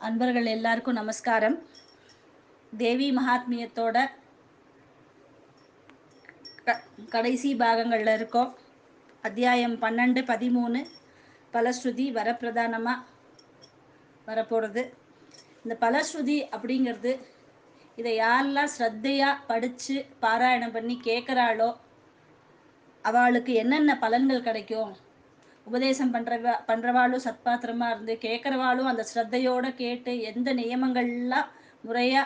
அன்பர்கள் எல்லாருக்கும் நமஸ்காரம். தேவி மகாத்மியத்தோட க- கடைசி பாகங்கள்ல இருக்கோம். அத்தியாயம் பன்னெண்டு பதிமூணு பலஸ்ருதி வரப்பிரதானமா வரப்போறது. இந்த பலஸ்ருதி அப்படிங்கிறது இதை யாரெல்லாம் ஸ்ரத்தையா படிச்சு பாராயணம் பண்ணி கேட்குறாளோ அவளுக்கு என்னென்ன பலன்கள் கிடைக்கும் உபதேசம் பண்ணுறவா பண்றவாளும் சத்பாத்திரமா இருந்து கேட்கறவாளும் அந்த ஸ்ரத்தையோட கேட்டு எந்த நியமங்கள்லாம் முறையா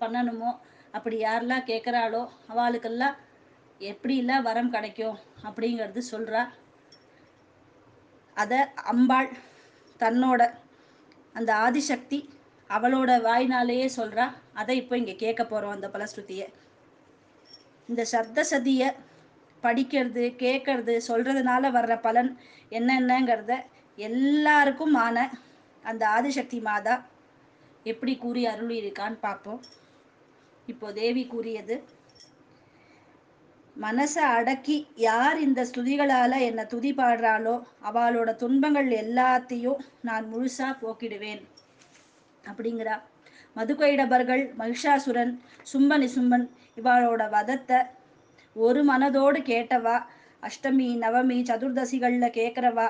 பண்ணணுமோ அப்படி யாரெல்லாம் கேட்குறாளோ அவளுக்கெல்லாம் எப்படிலாம் வரம் கிடைக்கும் அப்படிங்கிறது சொல்கிறா அதை அம்பாள் தன்னோட அந்த ஆதிசக்தி அவளோட வாய்னாலேயே சொல்கிறா அதை இப்போ இங்கே கேட்க போகிறோம் அந்த பலஸ்ருதியை. இந்த சப்த சதியை படிக்கிறது கேட்கறது சொல்றதுனால வர்ற பலன் என்னென்னங்கிறத எல்லாருக்கும் ஆன அந்த ஆதிசக்தி மாதா எப்படி கூறி அருள் இருக்கான்னு பார்ப்போம். இப்போ தேவி கூறியது மனசை அடக்கி யார் இந்த ஸ்துதிகளால என்னை துதி பாடுறாளோ அவளோட துன்பங்கள் எல்லாத்தையும் நான் முழுசா போக்கிடுவேன். அப்படிங்கிறா. மதுகைடபர்கள் மகிஷாசுரன் சும்பனி சும்பன் இவளோட வதத்தை ஒரு மனதோடு கேட்டவா? அஷ்டமி நவமி சதுர்தசிகள்ல கேட்குறவா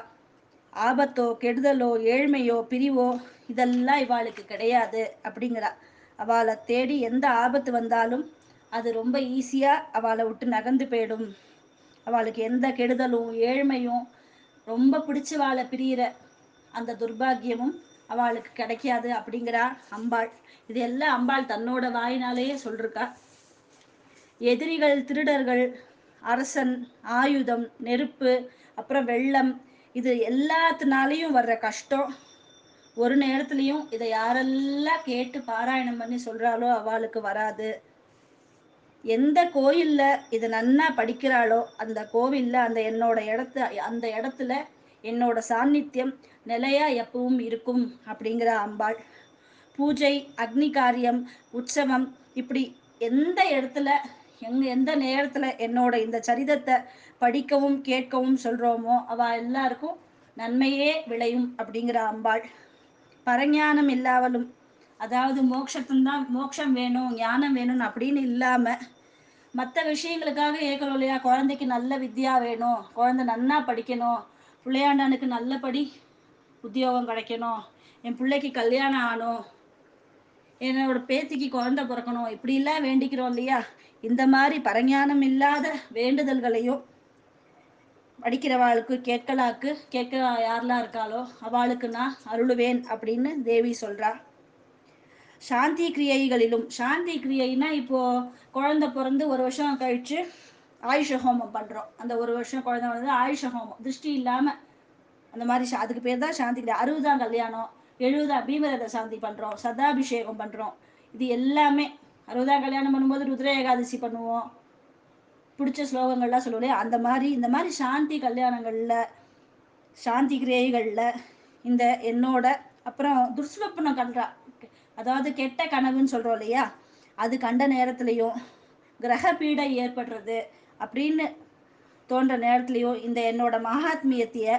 ஆபத்தோ கெடுதலோ ஏழ்மையோ பிரிவோ இதெல்லாம் இவாளுக்கு கிடையாது அப்படிங்கிறா. அவளை தேடி எந்த ஆபத்து வந்தாலும் அது ரொம்ப ஈஸியா அவளை விட்டு நகர்ந்து போயிடும். அவளுக்கு எந்த கெடுதலும் ஏழ்மையும் ரொம்ப பிடிச்சு வாழை பிரியிற அந்த துர்பாக்கியமும் அவளுக்கு கிடைக்காது அப்படிங்கிறா அம்பாள். இது எல்லாம் அம்பாள் தன்னோட வாயினாலேயே சொல்லிருக்கா. எதிரிகள் திருடர்கள் அரசன் ஆயுதம் நெருப்பு அப்புறம் வெள்ளம் இது எல்லாத்தினாலையும் வர்ற கஷ்டம். ஒரு நேரத்துலயும் இதை யாரெல்லாம் கேட்டு பாராயணம் பண்ணி சொல்றாளோ அவளுக்கு வராது. எந்த கோயில்ல இது நன்னா படிக்கிறாளோ அந்த கோவில்ல அந்த என்னோட இடத்த அந்த இடத்துல என்னோட சாநித்தியம் நிலையா எப்பவும் இருக்கும் அப்படிங்கிற அம்பாள். பூஜை அக்னி காரியம் உற்சவம் இப்படி எந்த இடத்துல எங்க எந்த நேரத்துல என்னோட இந்த சரிதத்தை படிக்கவும் கேட்கவும் சொல்றோமோ அவ எல்லாருக்கும் நன்மையே விளையும் அப்படிங்கிற அம்பாள். பரஞானம் இல்லாமலும் அதாவது மோட்சத்துந்தான் மோட்சம் வேணும் ஞானம் வேணும்னு அப்படின்னு இல்லாம மற்ற விஷயங்களுக்காக ஏற்கிறோம் இல்லையா குழந்தைக்கு நல்ல வித்யா வேணும் குழந்தை நன்னா படிக்கணும் பிள்ளையாண்டானுக்கு நல்லபடி உத்தியோகம் கிடைக்கணும் என் பிள்ளைக்கு கல்யாணம் ஆகணும் என்னோட பேத்திக்கு குழந்தை பிறக்கணும். இப்படிலாம் வேண்டிக்கிறோம் இல்லையா? இந்த மாதிரி பரஞானம் இல்லாத வேண்டுதல்களையும் படிக்கிறவாளுக்கு கேட்கலாக்கு கேட்க யாரெல்லாம் இருக்காளோ அவளுக்கு நான் அருளுவேன் அப்படின்னு தேவி சொல்றா. சாந்தி கிரியைகளிலும் சாந்தி கிரியைனா இப்போ குழந்தை பிறந்து ஒரு வருஷம் கழிச்சு ஆயுஷ ஹோமம் பண்றோம். அந்த ஒரு வருஷம் குழந்தை வந்து ஆயுஷ ஹோமம் திருஷ்டி இல்லாம அந்த மாதிரி சா- அதுக்கு பேர் தான் சாந்தி கிரியை. அறுபதாம் கல்யாணம். எழுபதா பீமரத சாந்தி பண்றோம் சதாபிஷேகம் பண்றோம். இது எல்லாமே அறுபதா கல்யாணம் பண்ணும்போது ருத்ர ஏகாதசி பண்ணுவோம். பிடிச்ச ஸ்லோகங்கள்லாம் சொல்லுவோம் இல்லையா? அந்த மாதிரி இந்த மாதிரி சாந்தி கல்யாணங்கள்ல சாந்தி கிரியைகள்ல இந்த என்னோட அப்புறம் துர்ஸ்வப்னம் கண்டா அதாவது கெட்ட கனவுன்னு சொல்றோம் இல்லையா? அது கண்ட நேரத்துலையும் கிரக பீடை ஏற்படுறது அப்படின்னு தோன்ற நேரத்துலையும் இந்த என்னோட மகாத்மியத்தையை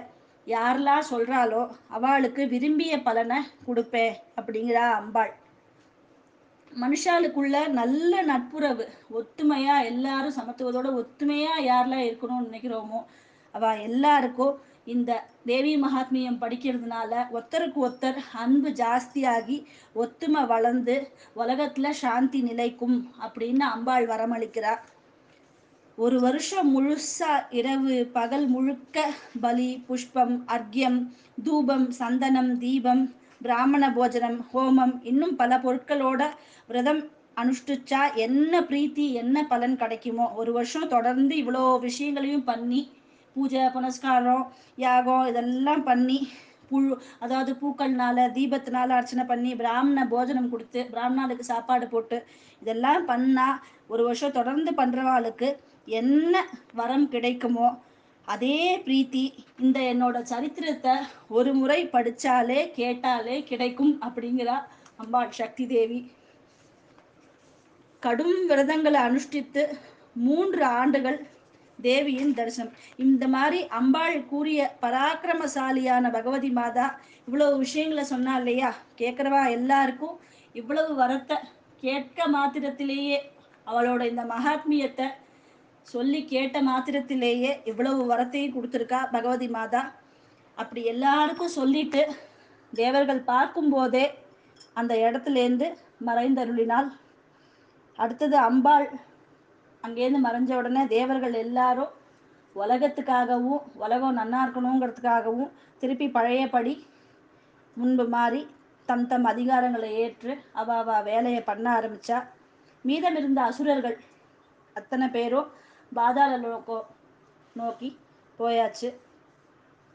யாரெல்லாம் சொல்றாளோ அவளுக்கு விரும்பிய பலனை கொடுப்பேன் அப்படிங்கிறா அம்பாள். மனுஷாளுக்குள்ள நல்ல நட்புறவு ஒத்துமையா எல்லாரும் சமத்துவத்தோட ஒத்துமையா யாரெல்லாம் இருக்கணும்னு நினைக்கிறோமோ அவ எல்லாருக்கும் இந்த தேவி மகாத்மியம் படிக்கிறதுனால ஒருத்தருக்கு ஒருத்தர் அன்பு ஜாஸ்தியாகி ஒத்துமை வளர்ந்து உலகத்துல சாந்தி நிலைக்கும் அப்படின்னு அம்பாள் வரமளிக்கிறார் ஒரு வருஷம் முழுசா இரவு பகல் முழுக்க பலி புஷ்பம் அர்க்யம் தூபம் சந்தனம் தீபம் பிராமண போஜனம் ஹோமம் இன்னும் பல பொருட்களோட விரதம் அனுஷ்டிச்சா என்ன பிரீத்தி என்ன பலன் கிடைக்குமோ? ஒரு வருஷம் தொடர்ந்து இவ்வளோ விஷயங்களையும் பண்ணி பூஜை புனஸ்காரம் யாகம் இதெல்லாம் பண்ணி புழு அதாவது பூக்கள்னால தீபத்தினால அர்ச்சனை பண்ணி பிராமண போஜனம் கொடுத்து பிராமணாளுக்கு சாப்பாடு போட்டு இதெல்லாம் பண்ணா ஒரு வருஷம் தொடர்ந்து பண்றவாளுக்கு என்ன வரம் கிடைக்குமோ அதே பிரீத்தி இந்த என்னோட சரித்திரத்தை ஒரு முறை படிச்சாலே கேட்டாலே கிடைக்கும் அப்படிங்கிறா அம்பாள் சக்தி தேவி கடும் விரதங்களை அனுஷ்டித்து மூன்று ஆண்டுகள் தேவியின் தரிசனம். இந்த மாதிரி அம்பாள் கூறிய பராக்கிரமசாலியான பகவதி மாதா இவ்வளவு விஷயங்களை சொன்னா இல்லையா? கேட்கிறவா எல்லாருக்கும் இவ்வளவு வரத்தை கேட்க மாத்திரத்திலேயே அவளோட இந்த மகாத்மியத்தை சொல்லி கேட்ட மாத்திரத்திலேயே இவ்வளவு வரத்தையும் கொடுத்துருக்கா பகவதி மாதா. அப்படி எல்லாருக்கும் சொல்லிட்டு தேவர்கள் பார்க்கும்போதே அந்த இடத்துலேருந்து மறைந்தருளினால் அடுத்தது அம்பாள் அங்கேருந்து மறைஞ்ச உடனே தேவர்கள் எல்லாரும் உலகத்துக்காகவும் உலகம் நன்னா இருக்கணுங்கிறதுக்காகவும் திருப்பி பழையபடி முன்பு மாறி தம் தம் அதிகாரங்களை ஏற்று அவ அவ வேலையை பண்ண ஆரம்பிச்சா. மீதம் இருந்த அசுரர்கள் அத்தனை பேரும் பாதாள லோகம் நோக்கி போயாச்சு.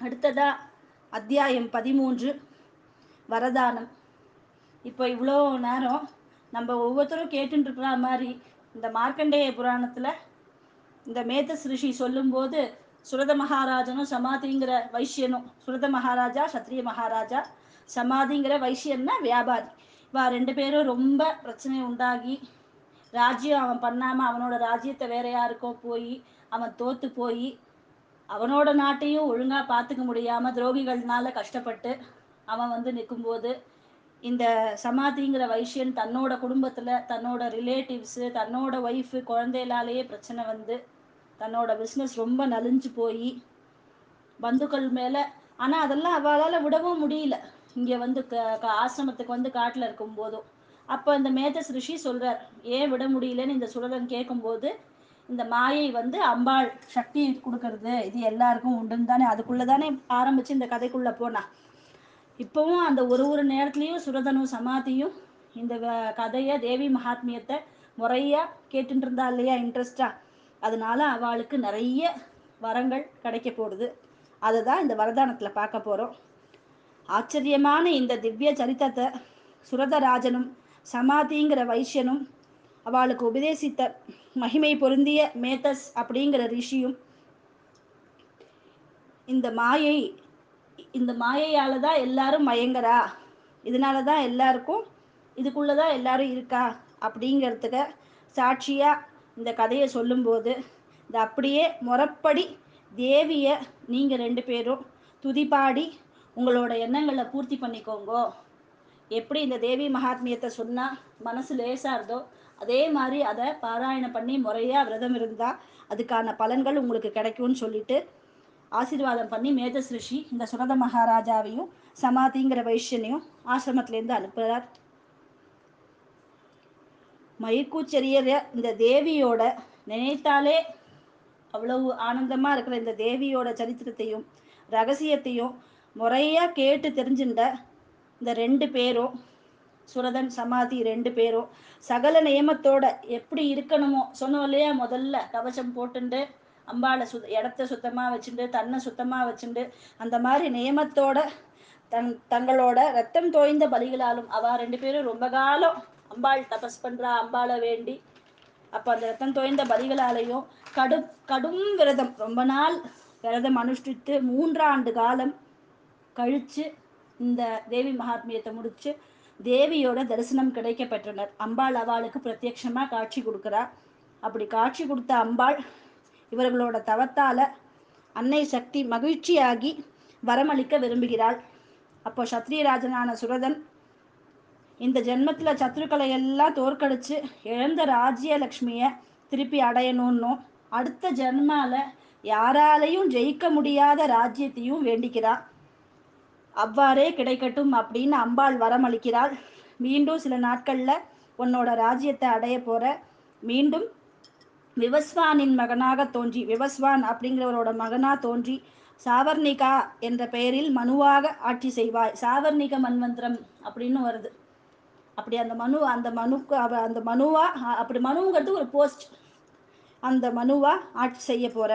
அடுத்ததா அத்தியாயம் பதிமூன்று வரதானம். இப்போ இவ்வளோ நேரம் நம்ம ஒவ்வொருத்தரும் கேட்டுருக்கிற மாதிரி இந்த மார்க்கண்டேய புராணத்துல இந்த மேத்த ரிஷி சொல்லும்போது சுரத மகாராஜனும் சமாதிங்கிற வைஷ்யனும் சுரத மகாராஜா சத்ரிய மகாராஜா சமாதிங்கிற வைஷ்யன்னா வியாபாரி. இவா ரெண்டு பேரும் ரொம்ப பிரச்சனை உண்டாகி ராஜ்யம் அவன் பண்ணாம அவனோட ராஜ்யத்தை வேற யாருக்கோ போய் அவன் தோத்து போய் அவனோட நாட்டையும் ஒழுங்கா பார்த்துக்க முடியாம துரோகிகள்னால கஷ்டப்பட்டு அவன் வந்து நிற்கும்போது இந்த சமாதிங்கிற வைஷ்யன் தன்னோட குடும்பத்துல தன்னோட ரிலேட்டிவ்ஸ் தன்னோட ஒய்ஃபு குழந்தைகளாலேயே பிரச்சனை வந்து தன்னோட பிஸ்னஸ் ரொம்ப நலிஞ்சு போய் பந்துக்கள் மேல ஆனா அதெல்லாம் அவளால விடவும் முடியல. இங்க வந்து க- க- ஆசிரமத்துக்கு வந்து காட்டுல இருக்கும் போதும். அப்ப இந்த மேதஸ் ரிஷி சொல்றார் ஏன் விட முடியலன்னு இந்த சுரதன் கேட்கும்போது இந்த மாயை வந்து அம்பாள் சக்தி கொடுக்கறது இது எல்லாருக்கும் உண்டுன்னு தானே அதுக்குள்ள தானே ஆரம்பிச்சு இந்த கதைக்குள்ள போனா. இப்பவும் அந்த ஒரு ஒரு நேரத்துலயும் சுரதனும் சமாதியும் இந்த வ- கதைய தேவி மகாத்மியத்தை முறையா கேட்டுட்டு இருந்தா இல்லையா இன்ட்ரெஸ்டா அதனால அவளுக்கு நிறைய வரங்கள் கிடைக்க போடுது அதுதான் இந்த வரதானத்துல பார்க்க போறோம். ஆச்சரியமான இந்த திவ்ய சரித்திரத்தை சுரதராஜனும் சமாதிங்கிற வைஷ்யனும் அவளுக்கு உபதேசித்த மகிமை பொருந்திய மேத்தஸ் அப்படிங்கிற ரிஷியும் இந்த மாயை இந்த மாயையால தான் எல்லாரும் மயங்கரா இதனால தான் எல்லாருக்கும் இதுக்குள்ளே தான் எல்லாரும் இருக்கா? அப்படிங்கிறதுக்கு சாட்சியா இந்த கதையை சொல்லும்போது இது அப்படியே முறப்படி தேவிய நீங்க ரெண்டு பேரும் துதிப்பாடி உங்களோட எண்ணங்களை பூர்த்தி பண்ணிக்கோங்கோ. எப்படி இந்த தேவி மகாத்மியத்தை சொன்னா மனசு லேசா இருந்தோ அதே மாதிரி அதை பாராயணம் பண்ணி முறையா விரதம் இருந்தா அதுக்கான பலன்கள் உங்களுக்கு கிடைக்கும்னு சொல்லிட்டு ஆசீர்வாதம் பண்ணி மேதஸ் ரிஷி இந்த சுரத மகாராஜாவையும் சமாதிங்கிற வைஷ்யனையும் ஆசிரமத்திலேருந்து அனுப்புகிறார் மயிர்கூச்செறியற இந்த தேவியோட நினைத்தாலே அவ்வளவு ஆனந்தமா இருக்கிற இந்த தேவியோட சரித்திரத்தையும் ரகசியத்தையும் முறையா கேட்டு தெரிஞ்சுட்ட இந்த ரெண்டு பேரும் சுரதன் சமாதி ரெண்டு பேரும் சகல நியமத்தோட எப்படி இருக்கணுமோ சொன்னோம் இல்லையா முதல்ல கவசம் போட்டுண்டு அம்பாளை சு இடத்த சுத்தமா வச்சுண்டு தன்னை சுத்தமா வச்சுண்டு அந்த மாதிரி நியமத்தோட தன் தங்களோட ரத்தம் தோய்ந்த பலிகளாலும் அவ ரெண்டு பேரும் ரொம்ப காலம் அம்பாள் தபஸ் பண்றா அம்பாளை வேண்டி. அப்ப அந்த ரத்தம் தோய்ந்த பலிகளாலையும் கடும் கடும் விரதம் ரொம்ப நாள் விரதம் அனுஷ்டித்து மூன்றாண்டு காலம் கழிச்சு இந்த தேவி மகாத்மியத்தை முடிச்சு தேவியோட தரிசனம் கிடைக்க பெற்றனர் அம்பாள் அவளுக்கு பிரத்யட்சமா காட்சி கொடுக்குறா. அப்படி காட்சி கொடுத்த அம்பாள் இவர்களோட தவத்தால அன்னை சக்தி மகிழ்ச்சியாகி வரமளிக்க விரும்புகிறாள். அப்போ சத்ரியராஜனான சுரதன் இந்த ஜென்மத்துல சத்ருக்களை எல்லாம் தோற்கடிச்சு இழந்த ராஜ்ய திருப்பி அடையணும்னும் அடுத்த ஜென்மால யாராலையும் ஜெயிக்க முடியாத ராஜ்யத்தையும் வேண்டிக்கிறாள் அவ்வாறே கிடைக்கட்டும் அப்படின்னு அம்பாள் வரமளிக்கிறாள். மீண்டும் சில நாட்கள்ல உன்னோட ராஜ்யத்தை அடைய போற. மீண்டும் விவஸ்வானின் மகனாக தோன்றி விவஸ்வான் அப்படிங்கிறவரோட மகனா தோன்றி சாவர்ணிகா என்ற பெயரில் மனுவாக ஆட்சி செய்வாய். சாவர்ணிக மன்வந்திரம் அப்படின்னு வருது. அப்படி அந்த மனு அந்த மனுக்கு அந்த மனுவா அப்படி மனுங்கிறது ஒரு போஸ்ட். அந்த மனுவா ஆட்சி செய்ய போற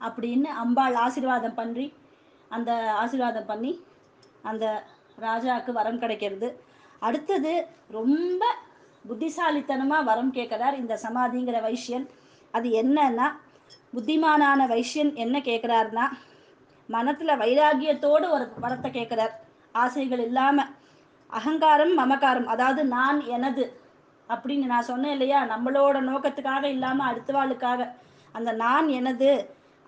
அப்படின்னு அம்பாள் ஆசீர்வாதம் பண்ணி அந்த ஆசீர்வாதம் பண்ணி அந்த ராஜாவுக்கு வரம் கிடைக்கிறது. அடுத்தது ரொம்ப புத்திசாலித்தனமா வரம் கேட்கிறார் இந்த சமாதிங்கிற வைஷ்யன். அது என்னன்னா புத்திமானான வைஷ்யன் என்ன கேட்குறாருன்னா மனத்துல வைராகியத்தோடு ஒரு வரத்தை கேட்கிறார் ஆசைகள் இல்லாம அகங்காரம் மமகாரம் அதாவது நான் எனது அப்படின்னு நான் சொன்னேன் இல்லையா? நம்மளோட நோக்கத்துக்காக இல்லாம அடுத்தவாளுக்காக அந்த நான் எனது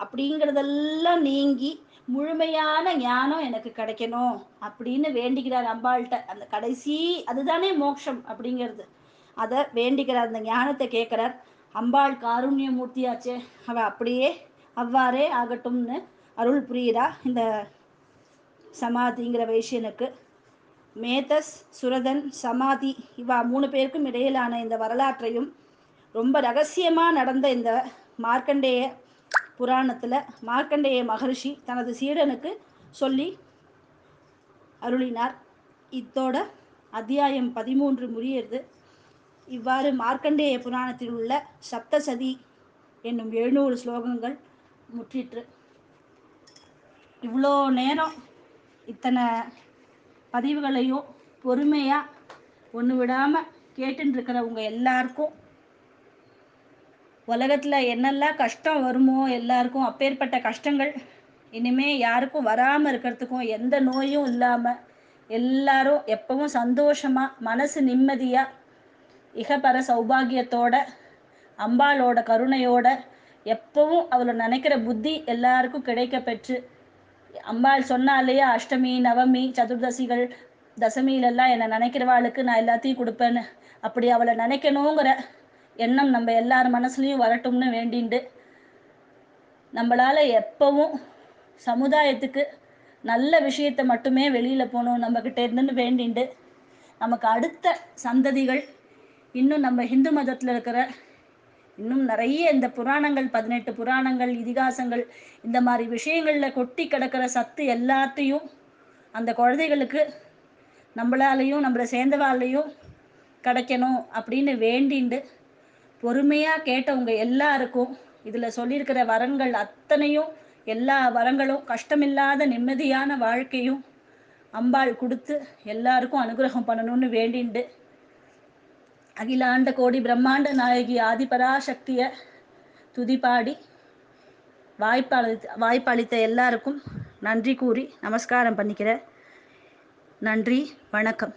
அப்படிங்கிறதெல்லாம் நீங்கி முழுமையான ஞானம் எனக்கு கிடைக்கணும் அப்படின்னு வேண்டிக்கிறார் அம்பாள்கிட்ட. அந்த கடைசி அதுதானே மோட்சம் அப்படிங்கிறது. அதை வேண்டிக்கிறார் அந்த ஞானத்தை கேட்குறார் அம்பாள் காருண்யமூர்த்தியாச்சே. அவ அப்படியே அவ்வாறே ஆகட்டும்னு அருள் புரியிறா இந்த சமாதிங்கிற வைஷ்யனுக்கு. மேதஸ் சுரதன் சமாதி இவா மூணு பேருக்கும் இடையிலான இந்த வரலாற்றையும் ரொம்ப ரகசியமாக நடந்த இந்த மார்க்கண்டேய புராணத்தில் மார்க்கண்டேய மகரிஷி தனது சீடனுக்கு சொல்லி அருளினார். இத்தோட அத்தியாயம் பதிமூன்று முடியிறது. இவ்வாறு மார்க்கண்டேய புராணத்தில் உள்ள சப்தசதி என்னும் எழுநூறு ஸ்லோகங்கள் முற்றிற்று. இவ்வளோ நேரம் இத்தனை பதிவுகளையும் பொறுமையாக ஒன்று விடாமல் கேட்டுருக்கிறவங்க எல்லாருக்கும் உலகத்தில் என்னெல்லாம் கஷ்டம் வருமோ எல்லாருக்கும் அப்பேற்பட்ட கஷ்டங்கள் இனிமே யாருக்கும் வராமல் இருக்கிறதுக்கும் எந்த நோயும் இல்லாமல் எல்லாரும் எப்பவும் சந்தோஷமாக மனசு நிம்மதியாக இகபர சௌபாகியத்தோட அம்பாளோட கருணையோட எப்பவும் அவளை நினைக்கிற புத்தி எல்லாருக்கும் கிடைக்க பெற்று அம்பாள் சொன்னாலேயே அஷ்டமி நவமி சதுர்தசிகள் தசமியிலெல்லாம் என்னை நினைக்கிறவாளுக்கு நான் எல்லாத்தையும் கொடுப்பேன்னு. அப்படி அவளை நினைக்கணுங்கிற எண்ணம் நம்ம எல்லார் மனசுலையும் வரட்டும்னு வேண்டிண்டு நம்மளால எப்பவும் சமுதாயத்துக்கு நல்ல விஷயத்தை மட்டுமே வெளியில் போகணும் நம்மக்கிட்ட இருந்துன்னு வேண்டிண்டு நமக்கு அடுத்த சந்ததிகள் இன்னும் நம்ம ஹிந்து மதத்தில் இருக்கிற இன்னும் நிறைய இந்த புராணங்கள் பதினெட்டு புராணங்கள் இதிகாசங்கள் இந்த மாதிரி விஷயங்களில் கொட்டி கிடக்கிற சத்து எல்லாத்தையும் அந்த குழந்தைகளுக்கு நம்மளாலையும் நம்மளை சேர்ந்தவாலையும் கிடைக்கணும் அப்படின்னு வேண்டிண்டு பொறுமையாக கேட்டவங்க எல்லாருக்கும் இதில் சொல்லியிருக்கிற வரங்கள் அத்தனையும் எல்லா வரங்களும் கஷ்டமில்லாத நிம்மதியான வாழ்க்கையும் அம்பாள் கொடுத்து எல்லாருக்கும் அனுகிரகம் பண்ணணும்னு வேண்டிண்டு அகிலாண்ட கோடி பிரம்மாண்ட நாயகி ஆதிபராசக்தியை துதிப்பாடி வாய்ப்பளித்த வாய்ப்பளித்த எல்லாருக்கும் நன்றி கூறி நமஸ்காரம் பண்ணிக்கிறேன் நன்றி வணக்கம்.